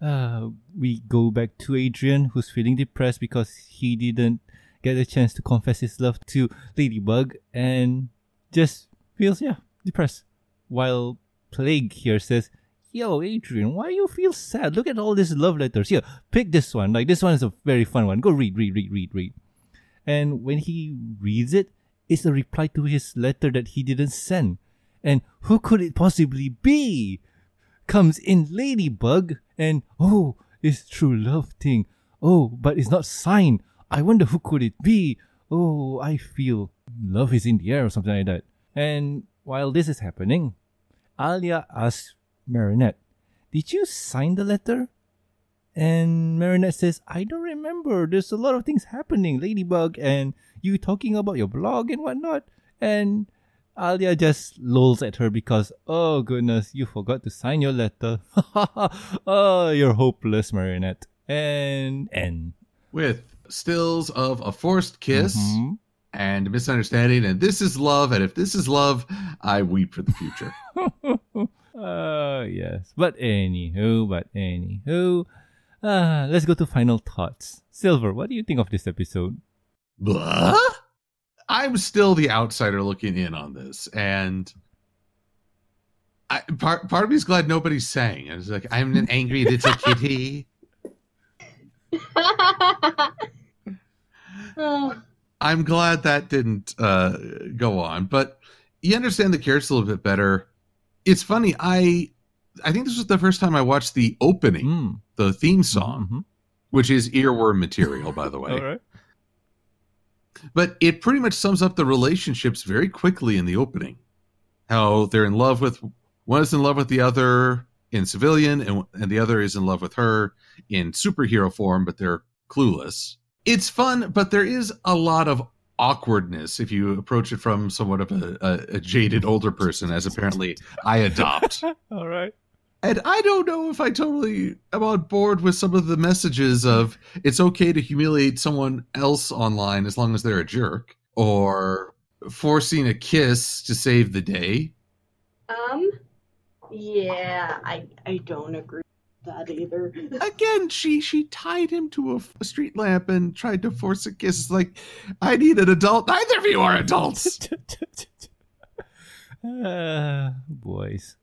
Uh, we go back to Adrien, who's feeling depressed because he didn't get a chance to confess his love to Ladybug, and just feels yeah depressed. While Plagg here says, Yo, Adrien, why you feel sad? Look at all these love letters. Here, pick this one. Like this one is a very fun one. Go read, read, read, read, read. And when he reads it, it's a reply to his letter that he didn't send. And who could it possibly be? Comes in Ladybug and oh, it's true love thing. Oh, but it's not signed. I wonder who could it be? Oh, I feel love is in the air or something like that. And while this is happening, Alya asks Marinette, Did you sign the letter? And Marinette says, I don't remember. There's a lot of things happening, Ladybug, and you talking about your blog and whatnot. And Alya just lolls at her because, oh goodness, you forgot to sign your letter. oh, you're hopeless, Marinette. And end. With stills of a forced kiss Mhm. and misunderstanding, and this is love, and if this is love, I weep for the future. uh, yes. But anywho, but anywho, uh, let's go to final thoughts. Silver, what do you think of this episode? Blah? I'm still the outsider looking in on this, and I, part part of me is glad nobody's saying. It's like I'm an angry little kitty. Oh, I'm glad that didn't uh, go on, but you understand the characters a little bit better. It's funny. I I think this was the first time I watched the opening, Mm. the theme song, Mhm. which is earworm material, by the way. All right. but it pretty much sums up the relationships very quickly in the opening. How they're in love with one is in love with the other in civilian, and and the other is in love with her in superhero form, but they're clueless. It's fun, but there is a lot of awkwardness if you approach it from somewhat of a, a, a jaded older person, as apparently I adopt. All right. And I don't know if I totally am on board with some of the messages of it's okay to humiliate someone else online as long as they're a jerk, or forcing a kiss to save the day. um, yeah, I I don't agree with that either. Again, she she tied him to a, a street lamp and tried to force a kiss. It's like, I need an adult. Neither of you are adults. uh, boys.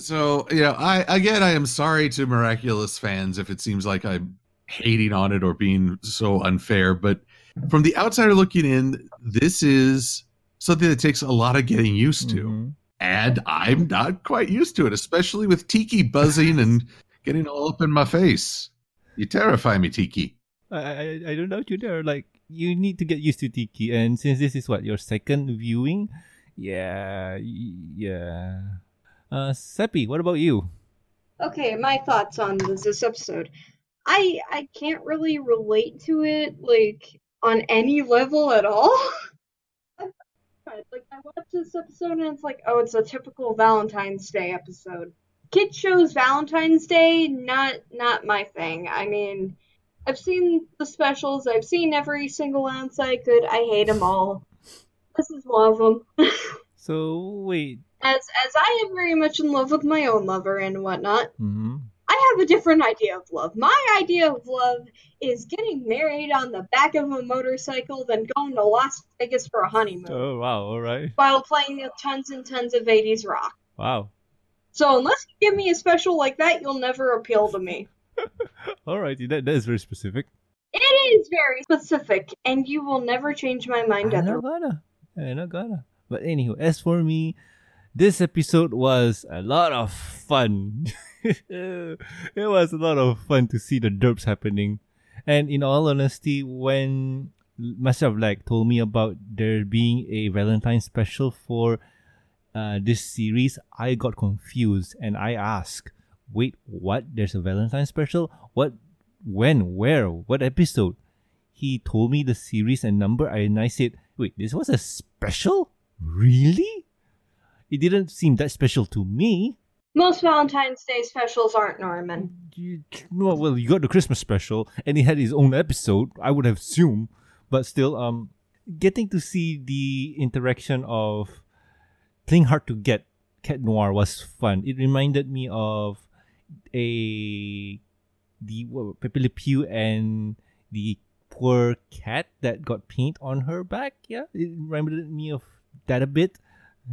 So yeah, I again I am sorry to Miraculous fans if it seems like I'm hating on it or being so unfair, but from the outsider looking in, this is something that takes a lot of getting used to. Mhm. And I'm not quite used to it, especially with Tikki buzzing and getting all up in my face. You terrify me, Tikki. I, I I don't know you there. Like you need to get used to Tikki, and since this is what your second viewing, yeah, yeah. Uh, Seppi, what about you? Okay, my thoughts on this, this episode. I I can't really relate to it like on any level at all. like I watch this episode and it's like, oh, it's a typical Valentine's Day episode. Kid shows Valentine's Day, not not my thing. I mean, I've seen the specials. I've seen every single ounce I could. I hate them all. This is one of them. So wait. As as I am very much in love with my own lover and whatnot. Mm-hmm. I have a different idea of love. My idea of love is getting married on the back of a motorcycle, then going to Las Vegas for a honeymoon Oh wow! All right. while playing tons and tons of 80s rock. Wow. So unless you give me a special like that, you'll never appeal to me. All right. That that is very specific. It is very specific, and you will never change my mind I'm not gonna. I'm not gonna. But anywho, as for me, This episode was a lot of fun. it was a lot of fun to see the derps happening. And in all honesty, when myself like told me about there being a Valentine special for uh, this series, I got confused and I asked, "Wait, what? There's a Valentine special? What? When? Where? What episode?" He told me the series and number, and I said, "Wait, this was a special? Really?" It didn't seem that special to me. Most Valentine's Day specials aren't Norman. You, no, well, you got the Christmas special, and he had his own episode. I would have assumed, but still, um, getting to see the interaction of playing hard to get Cat Noir was fun. It reminded me of a the what, Pepe Le Pew and the poor cat that got paint on her back. Yeah, it reminded me of that a bit.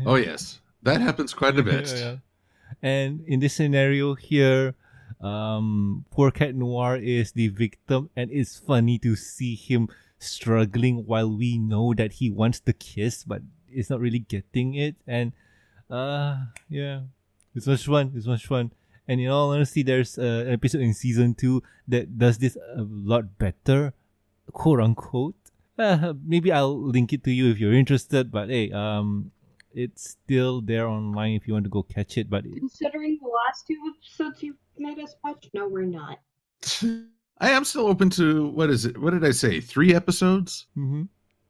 Oh yes, that happens quite a bit. Yeah, yeah. And in this scenario here, um, poor Cat Noir is the victim, and it's funny to see him struggling while we know that he wants the kiss, but is not really getting it. And uh, yeah, it's much fun. It's much fun. And in all honesty, there's uh, an episode in season two that does this a lot better, quote unquote. Uh, maybe I'll link it to you if you're interested. But hey, um, it's still there online if you want to go catch it. But it, Considering the last two episodes you made us watch, no, we're not. I am still open to what is it? What did I say? Three episodes Mhm.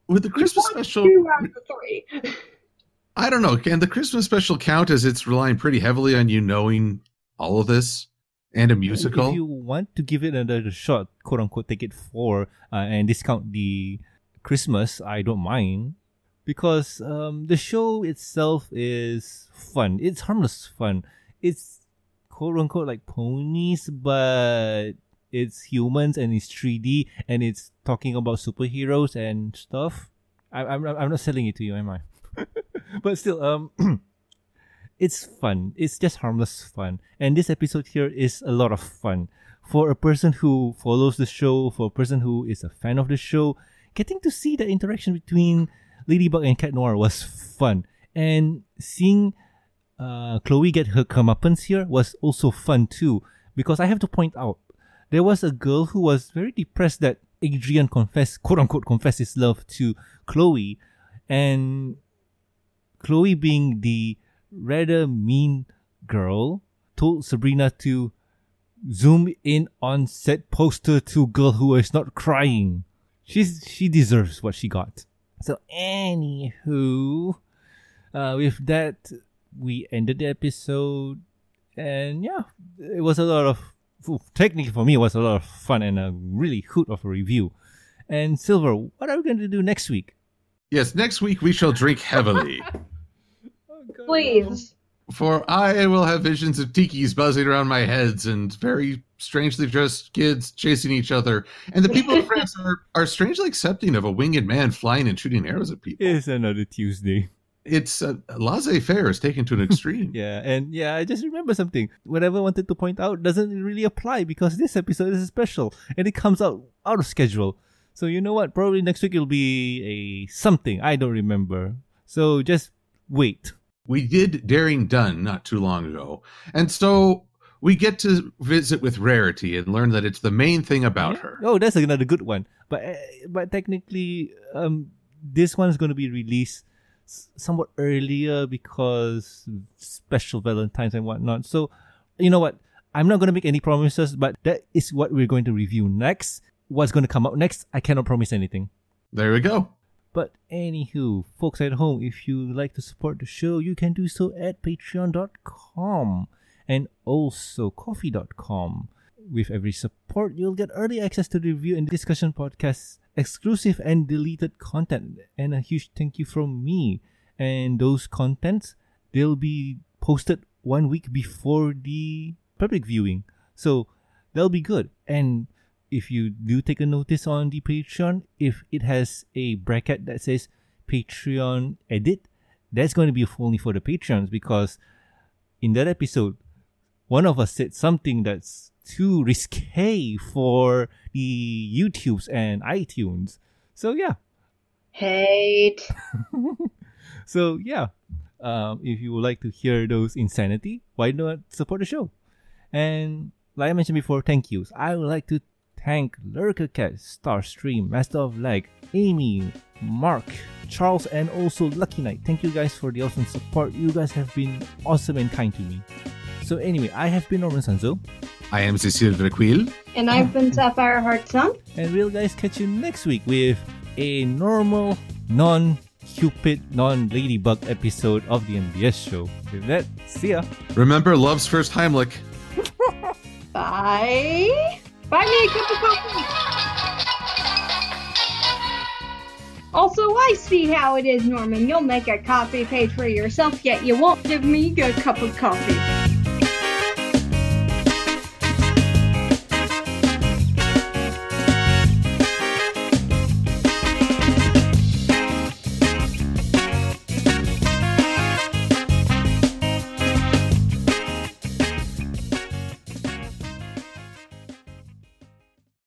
with the Christmas watched special. Two out of three. I don't know. Can the Christmas special count as it's relying pretty heavily on you knowing all of this and a musical? If you want to give it another shot, quote unquote, take it four uh, and discount the Christmas, I don't mind. Because um, the show itself is fun. It's harmless fun. It's quote unquote like ponies, but it's humans and it's 3D and it's talking about superheroes and stuff. I, I'm, I'm not selling it to you, am I? but still, um, it's fun. It's just harmless fun. And this episode here is a lot of fun. For a person who follows the show, for a person who is a fan of the show, getting to see the interaction between Ladybug and Cat Noir was fun. And seeing uh, Chloe get her comeuppance here was also fun too. Because I have to point out, there was a girl who was very depressed that Adrien confessed, quote unquote, confessed his love to Chloe. And Chloe, being the rather mean girl, told Sabrina to zoom in on set poster to girl who is not crying. She's she deserves what she got. So anywho, uh, with that we ended the episode, and yeah, it was a lot of oof, technically for me it was a lot of fun and a really hoot of a review. And Silver, what are we going to do next week? yes, next week we shall drink heavily. Please. For I will have visions of tikis buzzing around my heads and very strangely dressed kids chasing each other. And the people of France are, are strangely accepting of a winged man flying and shooting arrows at people. It's another Tuesday. It's uh, laissez faire is taken to an extreme. Yeah, and yeah, I just remember something. Whatever I wanted to point out doesn't really apply because this episode is special and it comes out out of schedule. So you know what? Probably next week it'll be a something. I don't remember. So just wait. we did Daring Done not too long ago. And so we get to visit with Rarity and learn that it's the main thing about her. Oh, that's another good one. But uh, but technically, um, this one is going to be released somewhat earlier because special Valentine's and whatnot. So you know what? I'm not going to make any promises, but that is what we're going to review next. What's going to come out next? I cannot promise anything. There we go. But anywho, folks at home, if you like to support the show, you can do so at patreon.com and also ko-fi.com. With every support, you'll get early access to the review and discussion podcasts, exclusive and deleted content, and a huge thank you from me. And those contents, they'll be posted one week before the public viewing. So they'll be good. And if you do take a notice on the Patreon, if it has a bracket that says Patreon edit, that's going to be only for the Patreons because in that episode, one of us said something that's too risque for the YouTubes and iTunes. So yeah, Hate. so yeah, um, if you would like to hear those insanity, why not support the show? And like I mentioned before, thank yous. I would like to thank Lurker Cat, Starstream, Master of Lag, Amy, Mark, Charles, and also Lucky Knight. Thank you guys for the awesome support. You guys have been awesome and kind to me. So anyway, I have been Norman Sanzo, I am Silver Quill. And I've been Sapphire Heart Sun. and we'll guys catch you next week with a normal, non-Cupid, non-Ladybug episode of the MBS show. With that, see ya. Remember, love's first Heimlich. Bye. Buy me a cup of coffee. Also, I see how it is, Norman. You'll make a coffee page for yourself, yet you won't give me a cup of coffee.